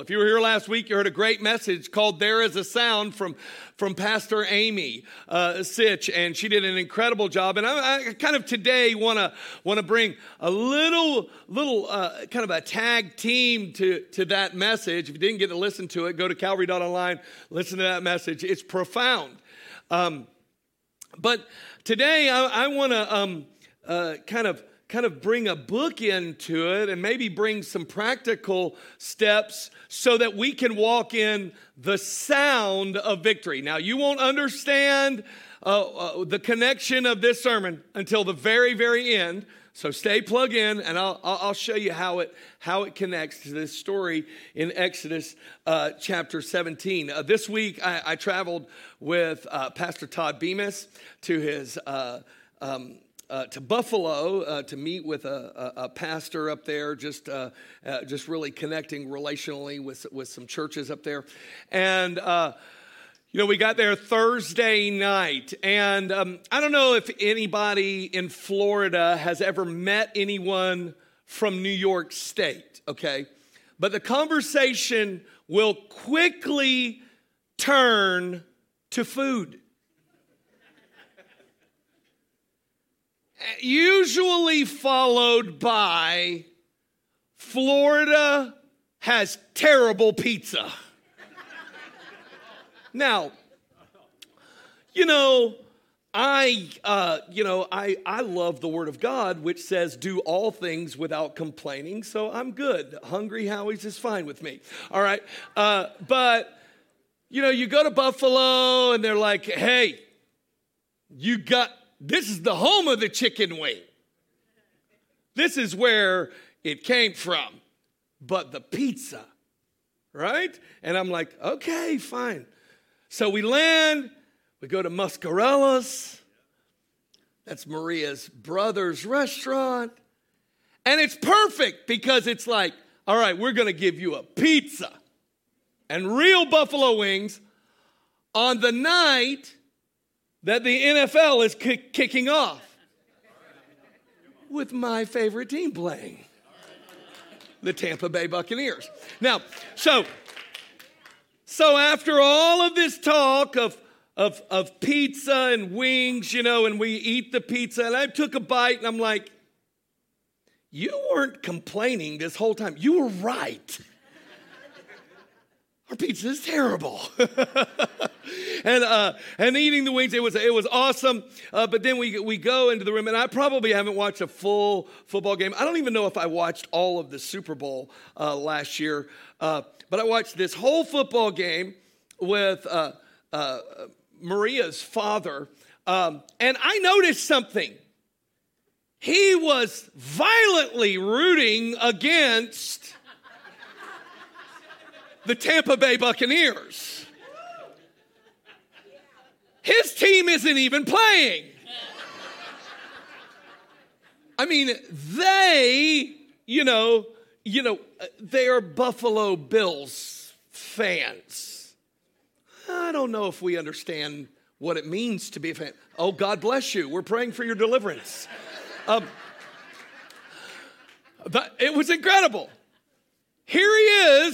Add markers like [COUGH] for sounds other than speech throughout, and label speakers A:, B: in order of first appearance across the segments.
A: If you were here last week, you heard a great message called There is a Sound from, from Pastor Amy uh, Sitch, and she did an incredible job. And I, I kind of today want to want to bring a little, little uh, kind of a tag team to, to that message. If you didn't get to listen to it, go to Calvary.online, listen to that message. It's profound. Um, but today, I, I want to um, uh, kind of kind of bring a book into it and maybe bring some practical steps so that we can walk in the sound of victory. Now, you won't understand uh, uh, the connection of this sermon until the very, very end. So stay plugged in, and I'll, I'll show you how it how it connects to this story in Exodus uh, chapter 17. Uh, this week, I, I traveled with uh, Pastor Todd Bemis to his uh, um, uh, to Buffalo uh, to meet with a, a, a, pastor up there, just uh, uh just really connecting relationally with with some churches up there, and. Uh, you know, we got there Thursday night, and um, I don't know if anybody in Florida has ever met anyone from New York State, okay? But the conversation will quickly turn to food. Usually followed by Florida has terrible pizza. now, you know, I, uh, you know, I, I love the Word of God, which says, "Do all things without complaining." So I'm good. Hungry Howie's is fine with me. All right, uh, but you know, you go to Buffalo, and they're like, "Hey, you got this is the home of the chicken wing. This is where it came from. But the pizza, right? And I'm like, okay, fine. So we land, we go to Muscarella's. That's Maria's brother's restaurant. And it's perfect because it's like, all right, we're going to give you a pizza and real buffalo wings on the night that the NFL is kicking off with my favorite team playing the Tampa Bay Buccaneers. Now, so so after all of this talk of of, of pizza and wings, you know, and we eat the pizza, and I took a bite and I'm like, you weren't complaining this whole time. You were right. Our pizza is terrible. [LAUGHS] and uh, and eating the wings. It was it was awesome. Uh, but then we we go into the room, and I probably haven't watched a full football game. I don't even know if I watched all of the Super Bowl uh, last year, uh, but I watched this whole football game with uh, uh, Maria's father, um, and I noticed something. He was violently rooting against the Tampa Bay Buccaneers. His team isn't even playing. I mean, they, you know, you know, they are Buffalo Bills fans. I don't know if we understand what it means to be a fan. Oh, God bless you. We're praying for your deliverance. Um, it was incredible. Here he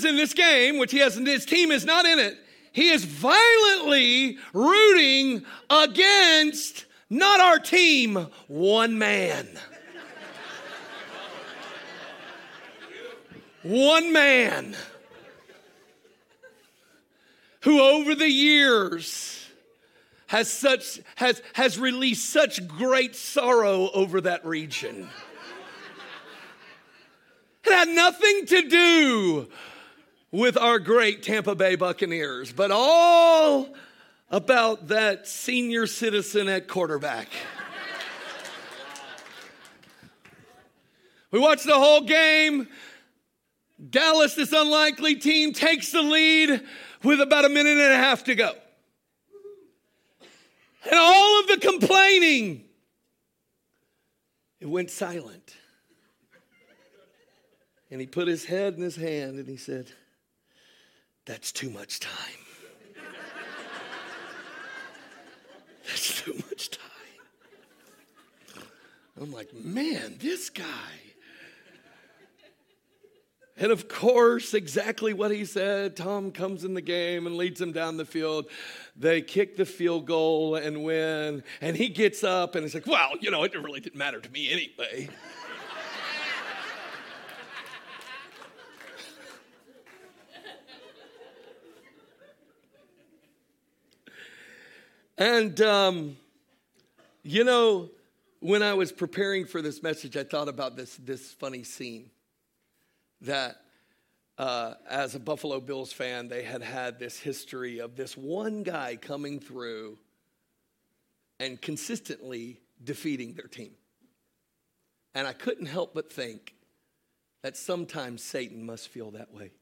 A: in this game, which he has, his team is not in it. He is violently rooting against not our team, one man. one man who over the years has such has has released such great sorrow over that region. It had nothing to do with our great Tampa Bay Buccaneers, but all about that senior citizen at quarterback. we watched the whole game. Dallas, this unlikely team, takes the lead with about a minute and a half to go. And all of the complaining, it went silent. And he put his head in his hand and he said, that's too much time. That's too much time. I'm like, man, this guy. And of course, exactly what he said. Tom comes in the game and leads them down the field. They kick the field goal and win. And he gets up and he's like, well, you know, it really didn't matter to me anyway. And, um, you know, when I was preparing for this message, I thought about this, this funny scene that uh, as a Buffalo Bills fan, they had had this history of this one guy coming through and consistently defeating their team. And I couldn't help but think that sometimes Satan must feel that way.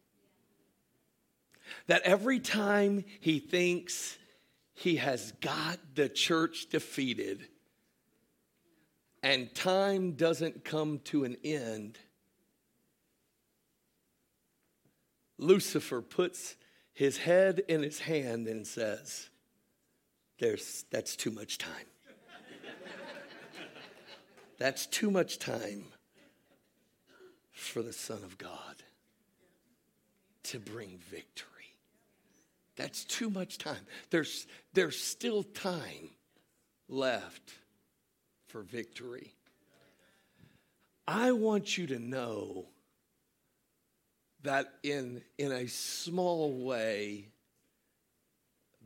A: That every time he thinks he has got the church defeated and time doesn't come to an end, Lucifer puts his head in his hand and says, There's, That's too much time. [LAUGHS] that's too much time for the Son of God to bring victory. That's too much time. There's, there's still time left for victory. I want you to know that in, in a small way,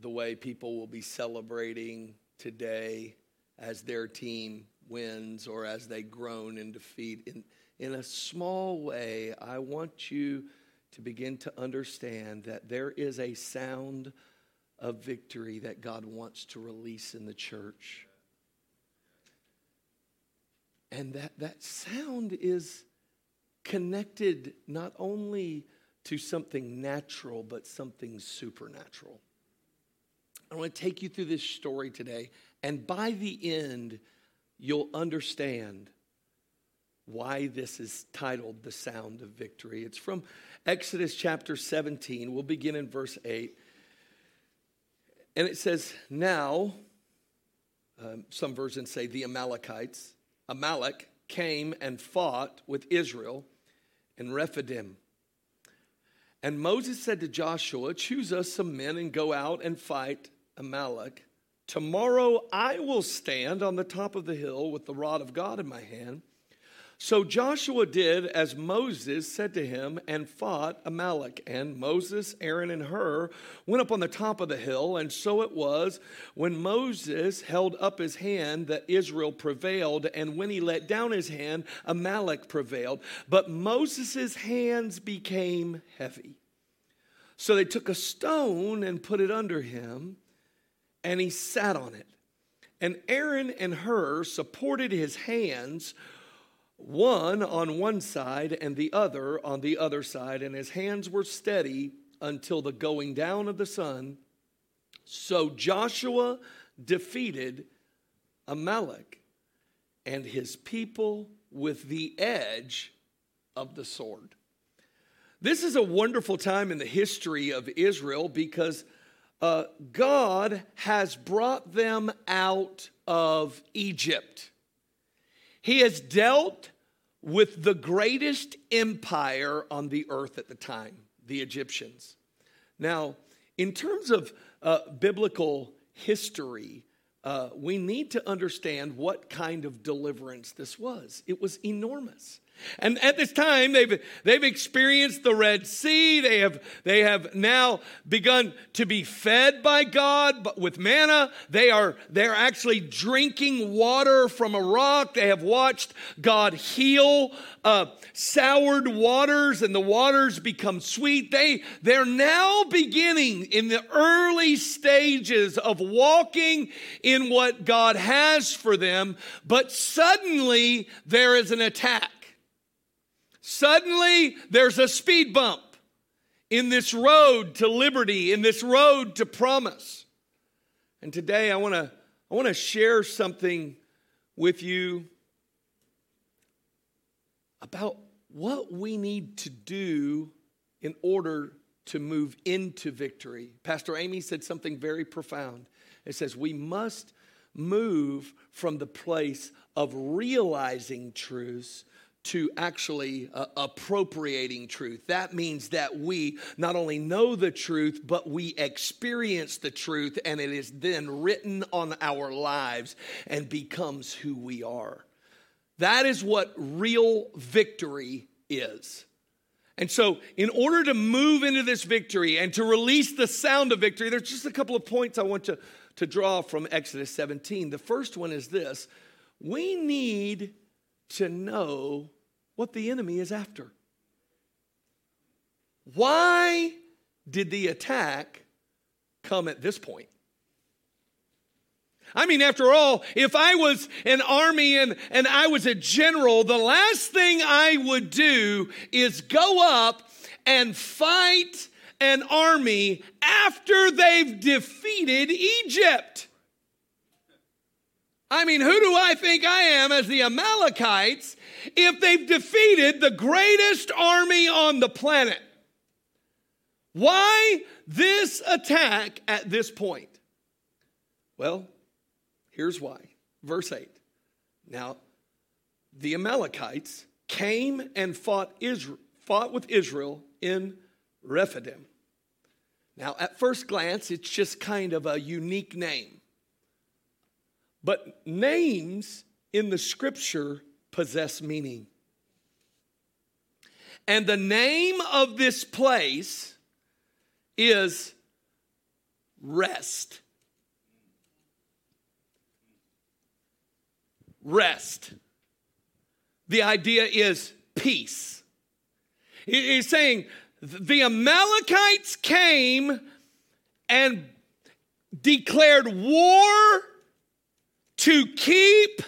A: the way people will be celebrating today as their team wins or as they groan in defeat, in, in a small way, I want you to begin to understand that there is a sound of victory that God wants to release in the church. And that, that sound is connected not only to something natural, but something supernatural. I want to take you through this story today, and by the end, you'll understand why this is titled The Sound of Victory. It's from Exodus chapter 17. We'll begin in verse 8. And it says, Now, um, some versions say the Amalekites, Amalek came and fought with Israel in Rephidim. And Moses said to Joshua, Choose us some men and go out and fight Amalek. Tomorrow I will stand on the top of the hill with the rod of God in my hand. So Joshua did as Moses said to him and fought Amalek. And Moses, Aaron, and Hur went up on the top of the hill. And so it was when Moses held up his hand that Israel prevailed. And when he let down his hand, Amalek prevailed. But Moses' hands became heavy. So they took a stone and put it under him, and he sat on it. And Aaron and Hur supported his hands one on one side and the other on the other side, and his hands were steady until the going down of the sun. So Joshua defeated Amalek and his people with the edge of the sword. This is a wonderful time in the history of Israel because uh, God has brought them out of Egypt. He has dealt with the greatest empire on the earth at the time, the Egyptians. Now, in terms of uh, biblical history, uh, we need to understand what kind of deliverance this was. It was enormous. And at this time, they've, they've experienced the Red Sea. They have, they have now begun to be fed by God with manna. They are, they're actually drinking water from a rock. They have watched God heal uh, soured waters and the waters become sweet. They, they're now beginning in the early stages of walking in what God has for them, but suddenly there is an attack. Suddenly, there's a speed bump in this road to liberty, in this road to promise. And today, I want to I want to share something with you about what we need to do in order to move into victory. Pastor Amy said something very profound. It says, We must move from the place of realizing truths to actually uh, appropriating truth. That means that we not only know the truth, but we experience the truth, and it is then written on our lives and becomes who we are. That is what real victory is. And so, in order to move into this victory and to release the sound of victory, there's just a couple of points I want to, to draw from Exodus 17. The first one is this we need to know what the enemy is after. Why did the attack come at this point? I mean, after all, if I was an army and, and I was a general, the last thing I would do is go up and fight an army after they've defeated Egypt. I mean, who do I think I am as the Amalekites if they've defeated the greatest army on the planet? Why this attack at this point? Well, here's why. Verse 8. Now, the Amalekites came and fought, Israel, fought with Israel in Rephidim. Now, at first glance, it's just kind of a unique name. But names in the scripture possess meaning. And the name of this place is rest. Rest. The idea is peace. He's saying the Amalekites came and declared war to keep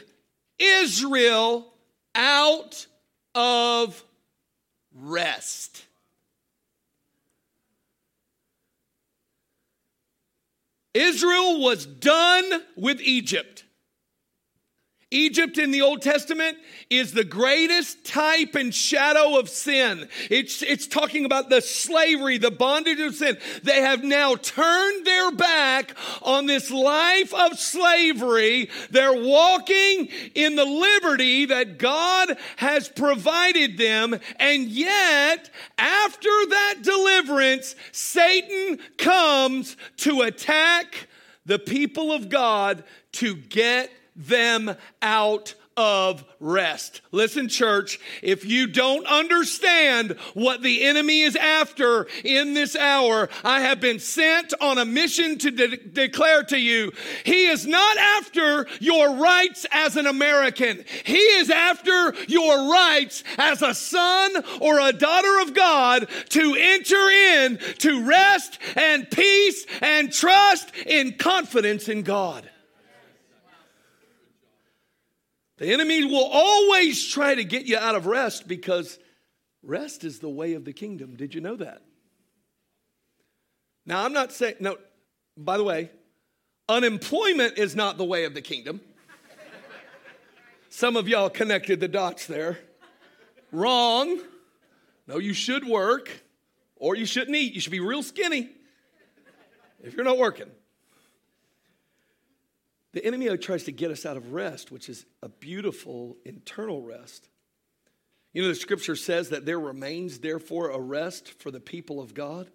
A: Israel out of rest. Israel was done with Egypt. Egypt in the Old Testament is the greatest type and shadow of sin. It's, it's talking about the slavery, the bondage of sin. They have now turned their back on this life of slavery. They're walking in the liberty that God has provided them. And yet, after that deliverance, Satan comes to attack the people of God to get them out of rest. Listen, church, if you don't understand what the enemy is after in this hour, I have been sent on a mission to de- declare to you he is not after your rights as an American, he is after your rights as a son or a daughter of God to enter in to rest and peace and trust in confidence in God. The enemy will always try to get you out of rest because rest is the way of the kingdom. Did you know that? Now, I'm not saying, no, by the way, unemployment is not the way of the kingdom. Some of y'all connected the dots there. Wrong. No, you should work or you shouldn't eat. You should be real skinny if you're not working. The enemy tries to get us out of rest, which is a beautiful internal rest. You know, the scripture says that there remains, therefore, a rest for the people of God.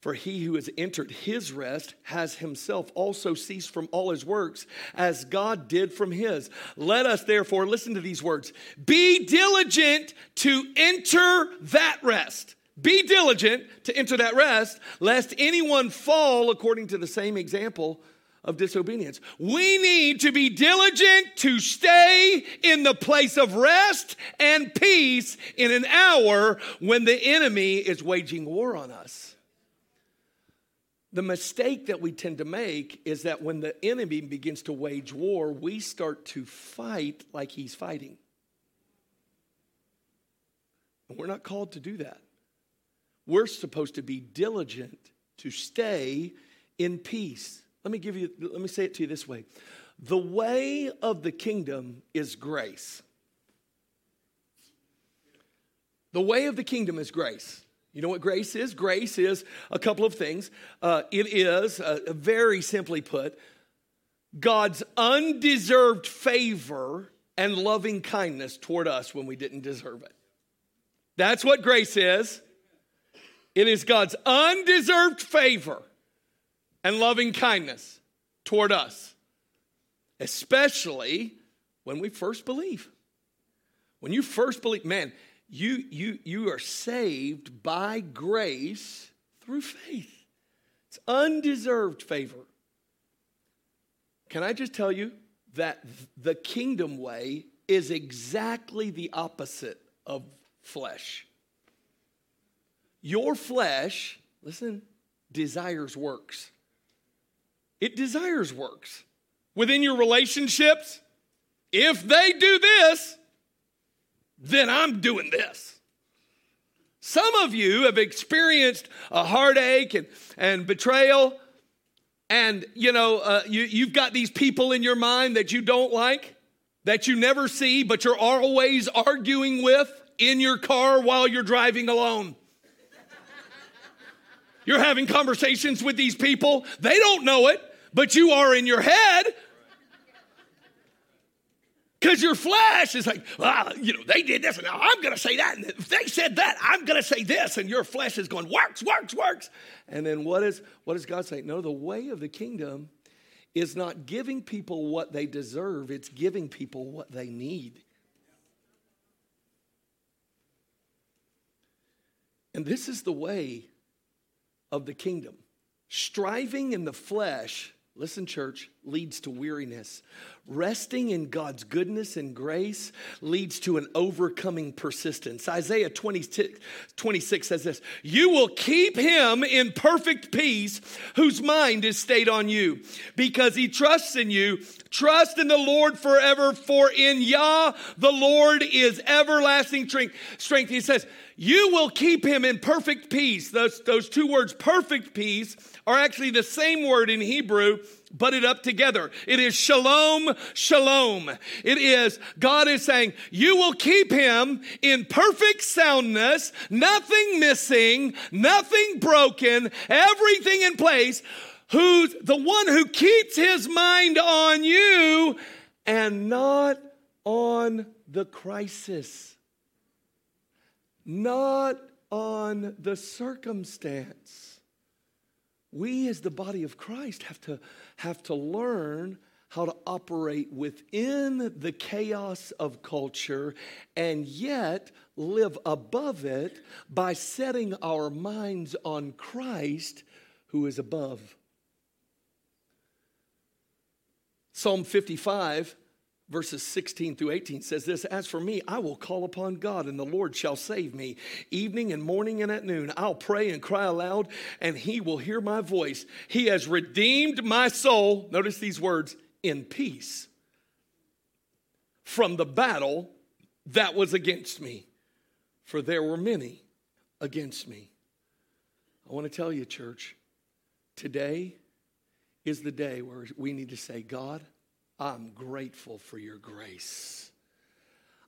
A: For he who has entered his rest has himself also ceased from all his works, as God did from his. Let us therefore listen to these words be diligent to enter that rest. Be diligent to enter that rest, lest anyone fall according to the same example of disobedience. We need to be diligent to stay in the place of rest and peace in an hour when the enemy is waging war on us. The mistake that we tend to make is that when the enemy begins to wage war, we start to fight like he's fighting. And we're not called to do that. We're supposed to be diligent to stay in peace. Let me give you, let me say it to you this way the way of the kingdom is grace. The way of the kingdom is grace. You know what grace is? Grace is a couple of things. Uh, it is, uh, very simply put, God's undeserved favor and loving kindness toward us when we didn't deserve it. That's what grace is. It is God's undeserved favor and loving kindness toward us, especially when we first believe. When you first believe, man, you, you, you are saved by grace through faith. It's undeserved favor. Can I just tell you that the kingdom way is exactly the opposite of flesh? Your flesh, listen, desires works. It desires works. Within your relationships, if they do this, then I'm doing this. Some of you have experienced a heartache and, and betrayal, and you know, uh, you, you've got these people in your mind that you don't like, that you never see, but you're always arguing with in your car while you're driving alone. You're having conversations with these people, they don't know it, but you are in your head because your flesh is like, well, you know, they did this, and now I'm going to say that. And if they said that, I'm going to say this. And your flesh is going, works, works, works. And then what, is, what does God say? No, the way of the kingdom is not giving people what they deserve, it's giving people what they need. And this is the way of the kingdom. Striving in the flesh Listen, church, leads to weariness. Resting in God's goodness and grace leads to an overcoming persistence. Isaiah 26, 26 says this You will keep him in perfect peace whose mind is stayed on you because he trusts in you. Trust in the Lord forever, for in Yah the Lord is everlasting strength. He says, You will keep him in perfect peace. Those, those two words, perfect peace are actually the same word in Hebrew, but it up together. It is shalom, shalom. It is, God is saying, you will keep him in perfect soundness, nothing missing, nothing broken, everything in place, who's the one who keeps his mind on you and not on the crisis, not on the circumstance we as the body of Christ have to have to learn how to operate within the chaos of culture and yet live above it by setting our minds on Christ who is above. Psalm 55 verses 16 through 18 says this As for me, I will call upon God, and the Lord shall save me. Evening and morning and at noon, I'll pray and cry aloud, and he will hear my voice. He has redeemed my soul, notice these words, in peace from the battle that was against me, for there were many against me. I want to tell you, church, today is the day where we need to say, God, I'm grateful for your grace.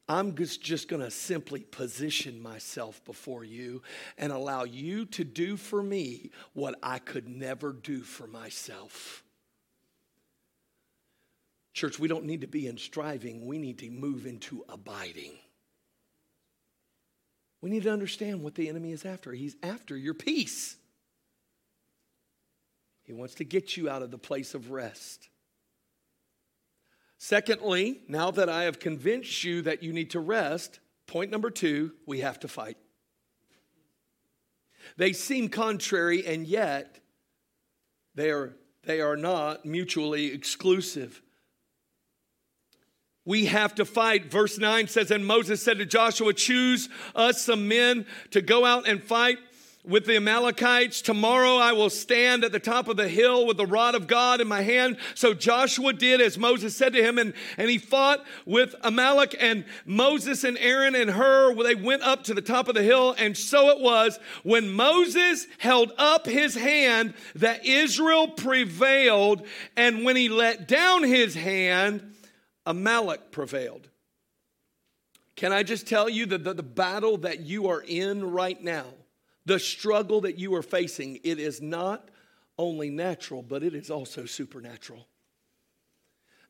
A: I'm just, going to simply position myself before you and allow you to do for me what I could never do for myself. Church, we don't need to be in striving, we need to move into abiding. We need to understand what the enemy is after. He's after your peace. He wants to get you out of the place of rest. Secondly, now that I have convinced you that you need to rest, point number two, we have to fight. They seem contrary, and yet they are, they are not mutually exclusive. We have to fight. Verse 9 says, And Moses said to Joshua, Choose us some men to go out and fight with the Amalekites. Tomorrow I will stand at the top of the hill with the rod of God in my hand. So Joshua did as Moses said to him, and, and he fought with Amalek. And Moses and Aaron and Hur, they went up to the top of the hill. And so it was when Moses held up his hand that Israel prevailed. And when he let down his hand, Amalek prevailed. Can I just tell you that the, the battle that you are in right now? The struggle that you are facing, it is not only natural, but it is also supernatural.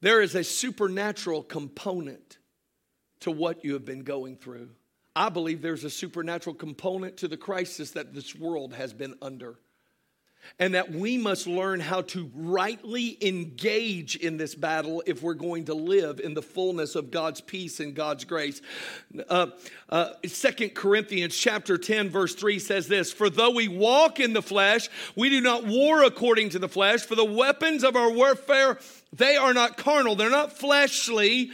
A: There is a supernatural component to what you have been going through. I believe there's a supernatural component to the crisis that this world has been under and that we must learn how to rightly engage in this battle if we're going to live in the fullness of God's peace and God's grace. Uh, uh, 2 Corinthians chapter 10 verse 3 says this, For though we walk in the flesh, we do not war according to the flesh, for the weapons of our warfare, they are not carnal, they're not fleshly,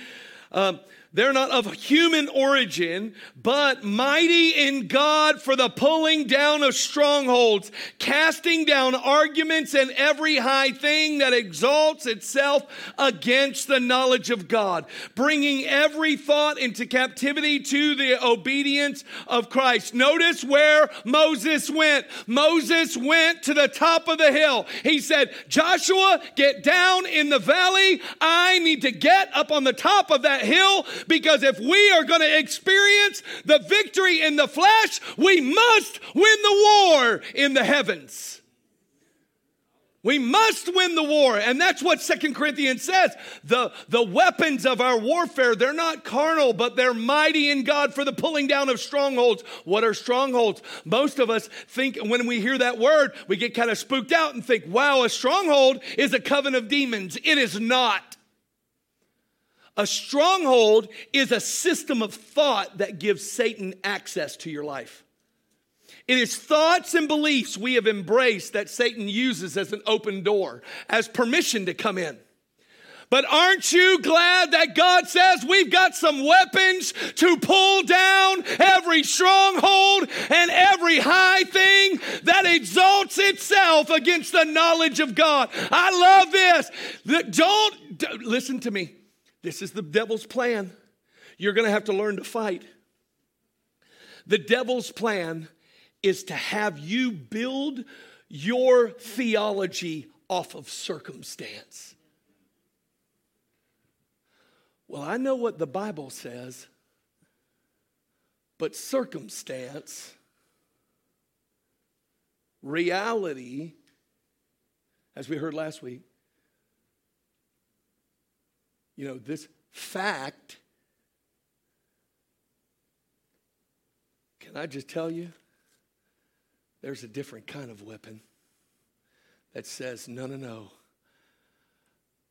A: uh, they're not of human origin, but mighty in God for the pulling down of strongholds, casting down arguments and every high thing that exalts itself against the knowledge of God, bringing every thought into captivity to the obedience of Christ. Notice where Moses went. Moses went to the top of the hill. He said, Joshua, get down in the valley. I need to get up on the top of that hill because if we are going to experience the victory in the flesh, we must win the war in the heavens. We must win the war. And that's what Second Corinthians says. The, the weapons of our warfare, they're not carnal, but they're mighty in God for the pulling down of strongholds. What are strongholds? Most of us think when we hear that word, we get kind of spooked out and think, wow, a stronghold is a coven of demons. It is not. A stronghold is a system of thought that gives Satan access to your life. It is thoughts and beliefs we have embraced that Satan uses as an open door, as permission to come in. But aren't you glad that God says we've got some weapons to pull down every stronghold and every high thing that exalts itself against the knowledge of God? I love this. Don't, listen to me. This is the devil's plan. You're going to have to learn to fight. The devil's plan is to have you build your theology off of circumstance. Well, I know what the Bible says, but circumstance, reality, as we heard last week, you know, this fact, can I just tell you? There's a different kind of weapon that says, no, no, no.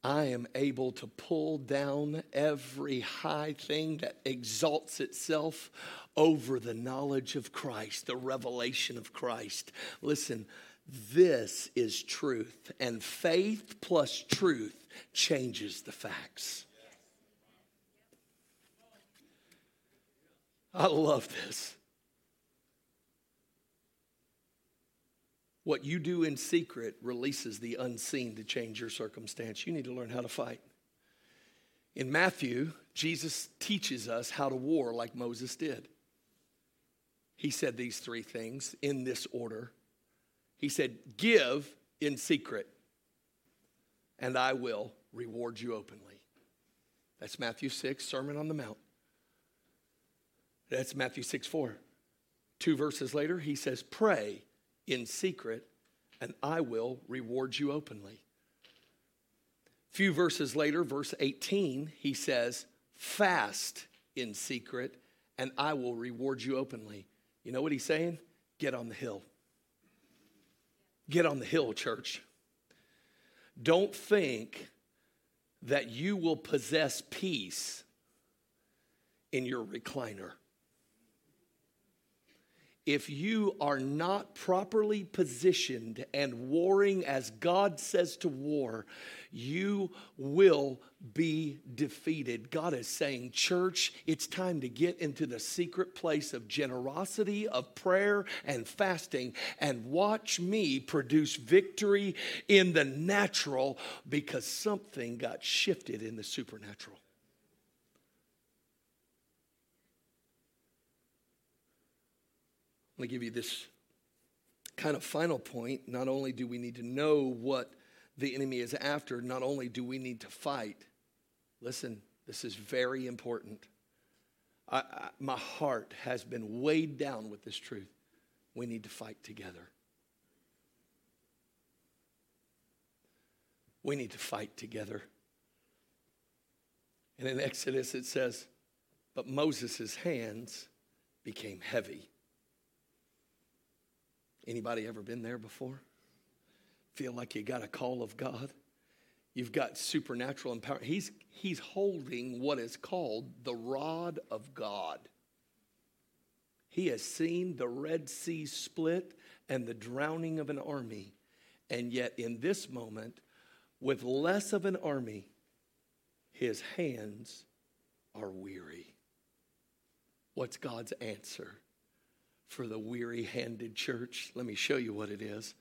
A: I am able to pull down every high thing that exalts itself over the knowledge of Christ, the revelation of Christ. Listen, this is truth, and faith plus truth changes the facts. I love this. What you do in secret releases the unseen to change your circumstance. You need to learn how to fight. In Matthew, Jesus teaches us how to war like Moses did. He said these three things in this order. He said, Give in secret and I will reward you openly. That's Matthew 6, Sermon on the Mount. That's Matthew 6 4. Two verses later, he says, Pray in secret, and I will reward you openly. Few verses later, verse 18, he says, Fast in secret, and I will reward you openly. You know what he's saying? Get on the hill. Get on the hill, church. Don't think that you will possess peace in your recliner. If you are not properly positioned and warring as God says to war, you will be defeated. God is saying, Church, it's time to get into the secret place of generosity, of prayer, and fasting, and watch me produce victory in the natural because something got shifted in the supernatural. Let me give you this kind of final point. Not only do we need to know what the enemy is after, not only do we need to fight, listen, this is very important. I, I, my heart has been weighed down with this truth. We need to fight together. We need to fight together. And in Exodus, it says, But Moses' hands became heavy. Anybody ever been there before? Feel like you got a call of God? You've got supernatural empowerment. He's, he's holding what is called the rod of God. He has seen the Red Sea split and the drowning of an army. And yet, in this moment, with less of an army, his hands are weary. What's God's answer for the weary handed church? Let me show you what it is.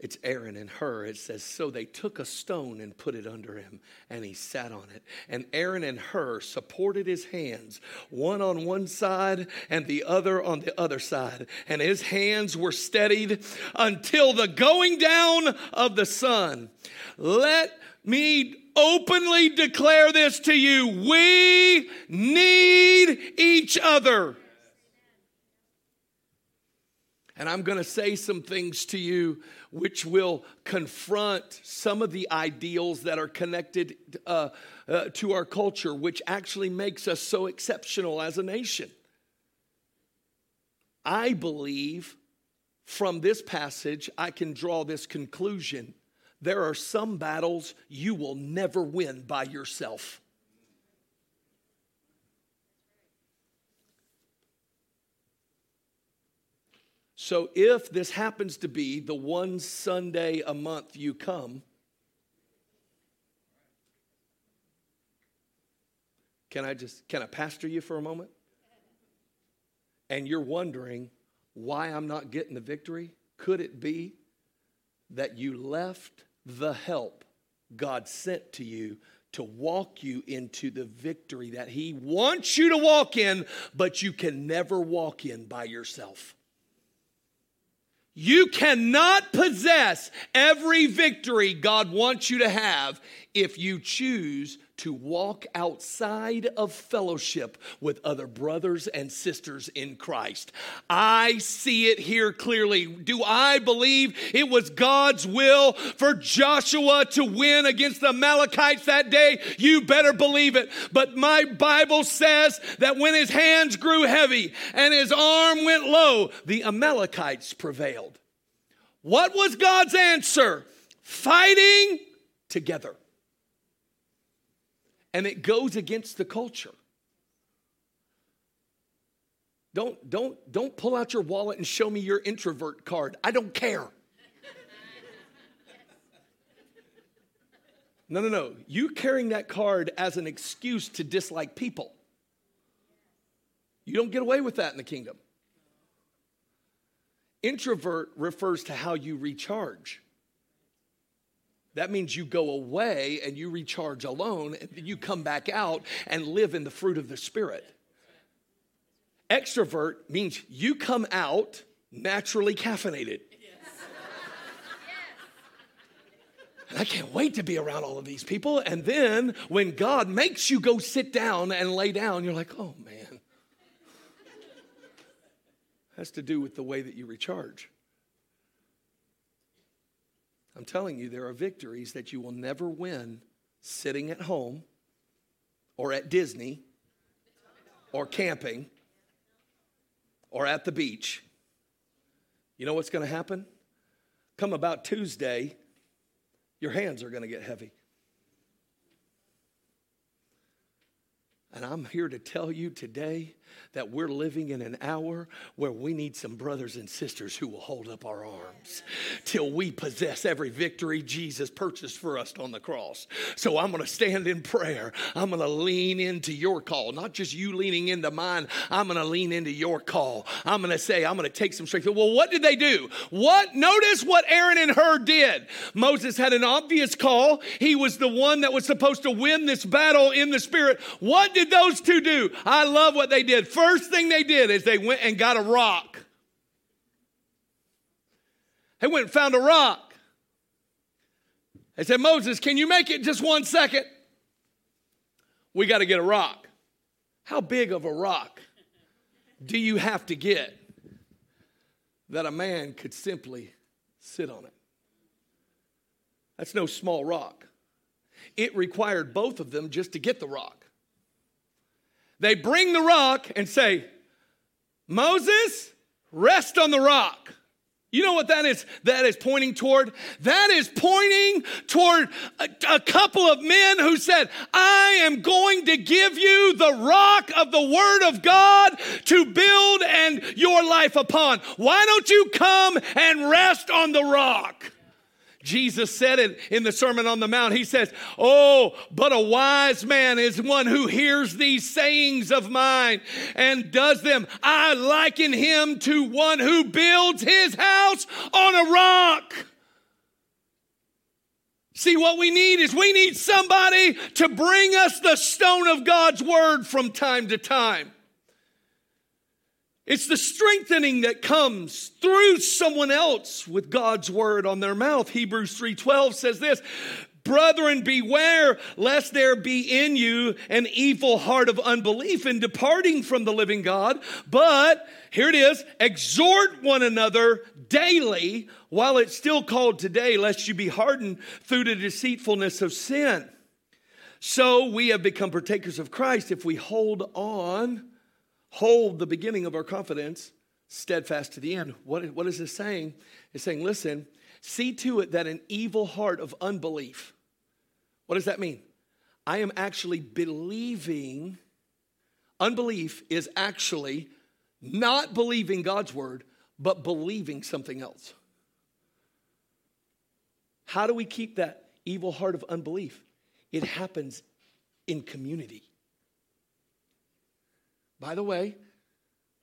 A: It's Aaron and Hur. It says, So they took a stone and put it under him, and he sat on it. And Aaron and Hur supported his hands, one on one side and the other on the other side. And his hands were steadied until the going down of the sun. Let me openly declare this to you. We need each other. And I'm going to say some things to you which will confront some of the ideals that are connected uh, uh, to our culture, which actually makes us so exceptional as a nation. I believe from this passage, I can draw this conclusion. There are some battles you will never win by yourself. So if this happens to be the one Sunday a month you come, can I just can I pastor you for a moment? And you're wondering why I'm not getting the victory? Could it be that you left the help God sent to you to walk you into the victory that He wants you to walk in, but you can never walk in by yourself? You cannot possess every victory God wants you to have if you choose to walk outside of fellowship with other brothers and sisters in Christ. I see it here clearly. Do I believe it was God's will for Joshua to win against the Amalekites that day? You better believe it. But my Bible says that when his hands grew heavy and his arm went low, the Amalekites prevailed. What was God's answer? Fighting together and it goes against the culture. Don't, don't, don't pull out your wallet and show me your introvert card. I don't care. No, no, no. You carrying that card as an excuse to dislike people. You don't get away with that in the kingdom. Introvert refers to how you recharge. That means you go away and you recharge alone, and you come back out and live in the fruit of the Spirit. Extrovert means you come out naturally caffeinated. I can't wait to be around all of these people. And then when God makes you go sit down and lay down, you're like, oh man. Has to do with the way that you recharge. I'm telling you, there are victories that you will never win sitting at home or at Disney or camping or at the beach. You know what's going to happen? Come about Tuesday, your hands are going to get heavy. And I'm here to tell you today that we're living in an hour where we need some brothers and sisters who will hold up our arms till we possess every victory Jesus purchased for us on the cross. So I'm going to stand in prayer. I'm going to lean into your call, not just you leaning into mine. I'm going to lean into your call. I'm going to say, I'm going to take some strength. Well, what did they do? What? Notice what Aaron and Hur did. Moses had an obvious call. He was the one that was supposed to win this battle in the spirit. What did those two do? I love what they did. First, first thing they did is they went and got a rock. They went and found a rock. They said, Moses, can you make it just one second? We got to get a rock. How big of a rock do you have to get that a man could simply sit on it? That's no small rock. It required both of them just to get the rock. They bring the rock and say, Moses, rest on the rock. You know what that is? That is pointing toward? That is pointing toward a, a, couple of men who said, I am going to give you the rock of the word of God to build and your life upon. Why don't you come and rest on the rock? Jesus said it in the Sermon on the Mount. He says, Oh, but a wise man is one who hears these sayings of mine and does them. I liken him to one who builds his house on a rock. See, what we need is we need somebody to bring us the stone of God's word from time to time. It's the strengthening that comes through someone else with God's word on their mouth. Hebrews 3:12 says this, Brethren, beware lest there be in you an evil heart of unbelief in departing from the living God. But here it is exhort one another daily while it's still called today, lest you be hardened through the deceitfulness of sin. So we have become partakers of Christ if we hold on hold the beginning of our confidence steadfast to the end. What, what is this saying? It's saying, listen, see to it that an evil heart of unbelief. What does that mean? I am actually believing, unbelief is actually not believing God's word, but believing something else. How do we keep that evil heart of unbelief? It happens in community. By the way,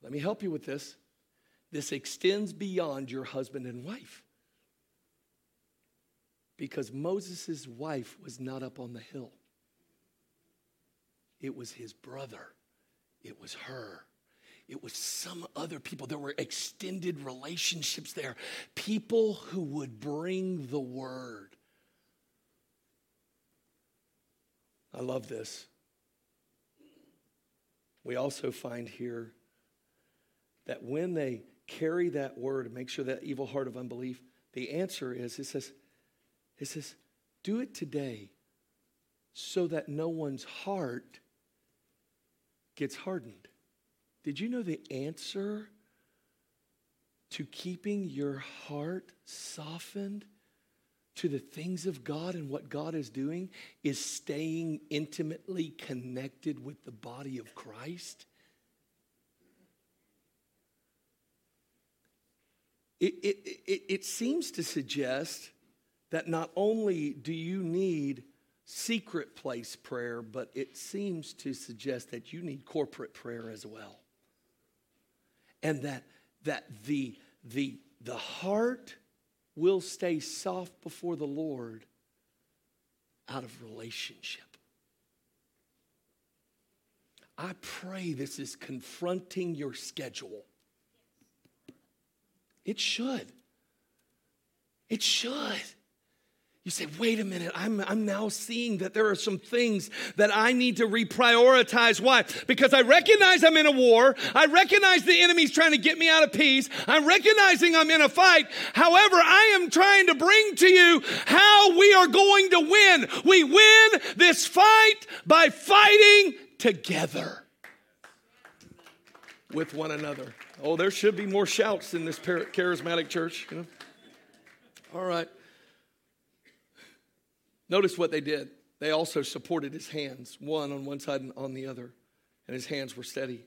A: let me help you with this. This extends beyond your husband and wife. Because Moses' wife was not up on the hill, it was his brother, it was Hur. It was some other people. There were extended relationships there. People who would bring the word. I love this. We also find here that when they carry that word, and make sure that evil heart of unbelief, the answer is it says, it says, do it today so that no one's heart gets hardened. Did you know the answer to keeping your heart softened to the things of God and what God is doing is staying intimately connected with the body of Christ. It, it, it, it, seems to suggest that not only do you need secret place prayer, but it seems to suggest that you need corporate prayer as well. And that, that the, the, the heart will stay soft before the Lord out of relationship. I pray this is confronting your schedule. It should. It should. You say, wait a minute, I'm, I'm now seeing that there are some things that I need to reprioritize. Why? Because I recognize I'm in a war. I recognize the enemy's trying to get me out of peace. I'm recognizing I'm in a fight. However, I am trying to bring to you how we are going to win. We win this fight by fighting together with one another. Oh, there should be more shouts in this charismatic church. You know? All right. Notice what they did. They also supported his hands, one on one side and on the other, and his hands were steady.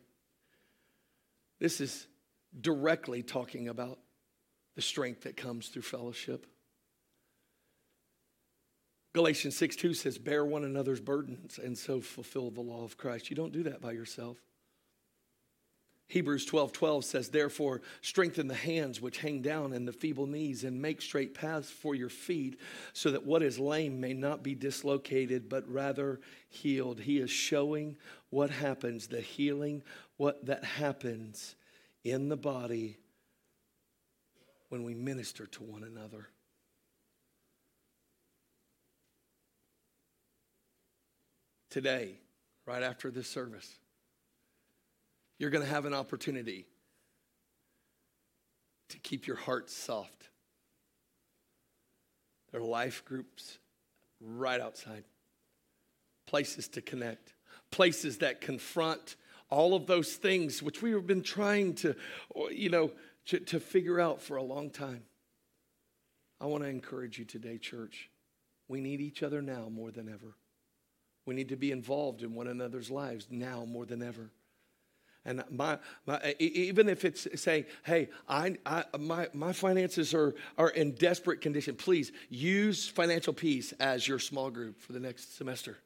A: This is directly talking about the strength that comes through fellowship. Galatians 6 2 says, Bear one another's burdens and so fulfill the law of Christ. You don't do that by yourself. Hebrews 12 12 says, Therefore, strengthen the hands which hang down and the feeble knees, and make straight paths for your feet, so that what is lame may not be dislocated, but rather healed. He is showing what happens, the healing, what that happens in the body when we minister to one another. Today, right after this service, you're going to have an opportunity to keep your heart soft. There are life groups right outside, places to connect, places that confront all of those things which we have been trying to, you know, to, to figure out for a long time. I want to encourage you today, church. We need each other now more than ever. We need to be involved in one another's lives now more than ever. And my, my, even if it's saying, hey, I, I, my, my finances are, are in desperate condition, please use financial peace as your small group for the next semester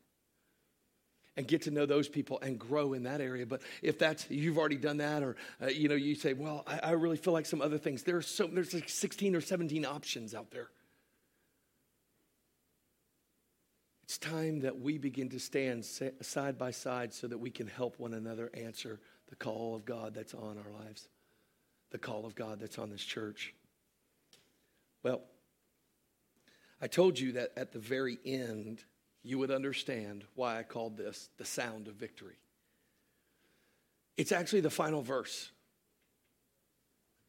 A: and get to know those people and grow in that area. But if that's you've already done that, or uh, you know, you say, "Well, I, I, really feel like some other things." There's so there's like 16 or 17 options out there. It's time that we begin to stand side by side so that we can help one another answer the call of God that's on our lives, the call of God that's on this church. Well, I told you that at the very end you would understand why I called this the sound of victory. It's actually the final verse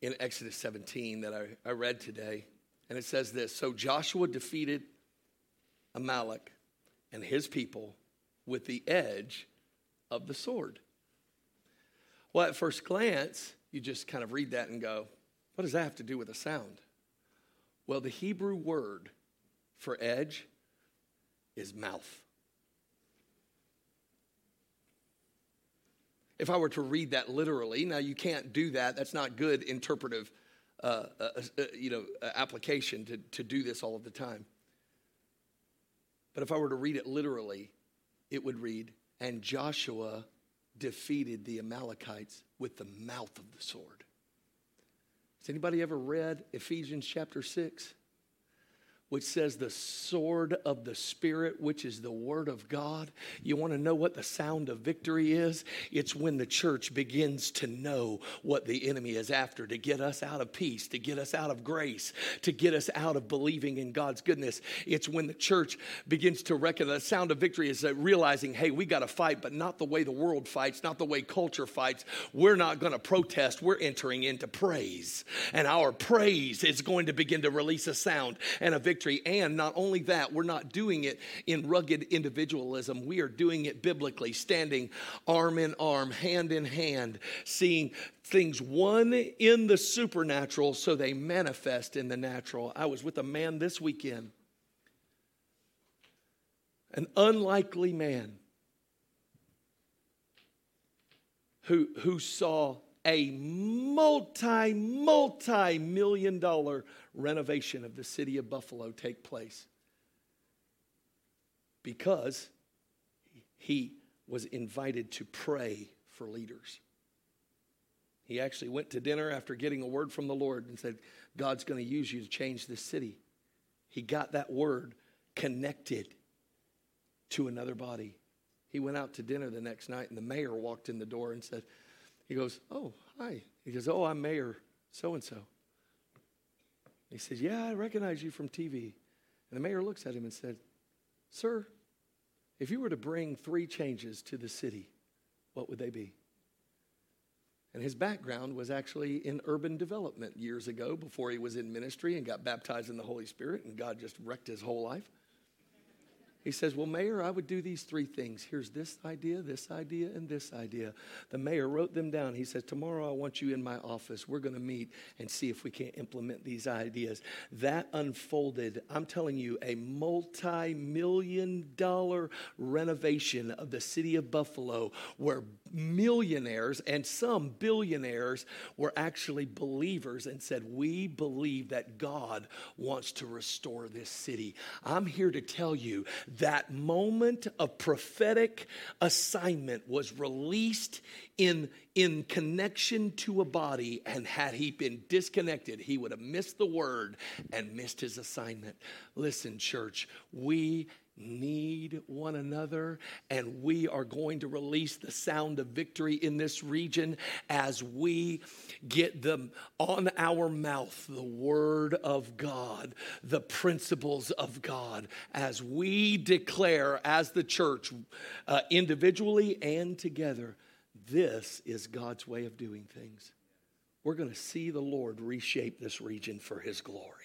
A: in Exodus 17 that I, I read today. And it says this So Joshua defeated Amalek and his people with the edge of the sword. Well, at first glance, you just kind of read that and go, what does that have to do with a sound? Well, the Hebrew word for edge is mouth. If I were to read that literally, now you can't do that. That's not good interpretive, uh, uh, uh, you know, uh, application to, to do this all of the time. But if I were to read it literally, it would read, and Joshua defeated the Amalekites with the mouth of the sword. Has anybody ever read Ephesians chapter 6? Which says the sword of the Spirit, which is the Word of God. You want to know what the sound of victory is? It's when the church begins to know what the enemy is after to get us out of peace, to get us out of grace, to get us out of believing in God's goodness. It's when the church begins to recognize the sound of victory is realizing, hey, we got to fight, but not the way the world fights, not the way culture fights. We're not going to protest. We're entering into praise. And our praise is going to begin to release a sound and a victory And not only that, we're not doing it in rugged individualism. We are doing it biblically, standing arm in arm, hand in hand, seeing things one in the supernatural so they manifest in the natural. I was with a man this weekend, an unlikely man who, who saw a multi, multi million dollar renovation of the city of Buffalo take place because he was invited to pray for leaders. He actually went to dinner after getting a word from the Lord and said, God's going to use you to change this city. He got that word connected to another body. He went out to dinner the next night, and the mayor walked in the door and said, He goes, Oh, hi. He goes, Oh, I'm Mayor so and so. He says, Yeah, I recognize you from TV. And the mayor looks at him and said, Sir, if you were to bring three changes to the city, what would they be? And his background was actually in urban development years ago before he was in ministry and got baptized in the Holy Spirit, and God just wrecked his whole life. He says, Well, Mayor, I would do these three things. Here's this idea, this idea, and this idea. The mayor wrote them down. He says, Tomorrow I want you in my office. We're going to meet and see if we can't implement these ideas. That unfolded, I'm telling you, a multi million dollar renovation of the city of Buffalo where millionaires and some billionaires were actually believers and said, We believe that God wants to restore this city. I'm here to tell you that moment of prophetic assignment was released in, in connection to a body, and had he been disconnected, he would have missed the word and missed his assignment. Listen, church, we need one another, and we are going to release the sound of victory in this region as we get them on our mouth the word of God, the principles of God, as we declare as the church, uh, individually and together, this is God's way of doing things. We're going to see the Lord reshape this region for his glory.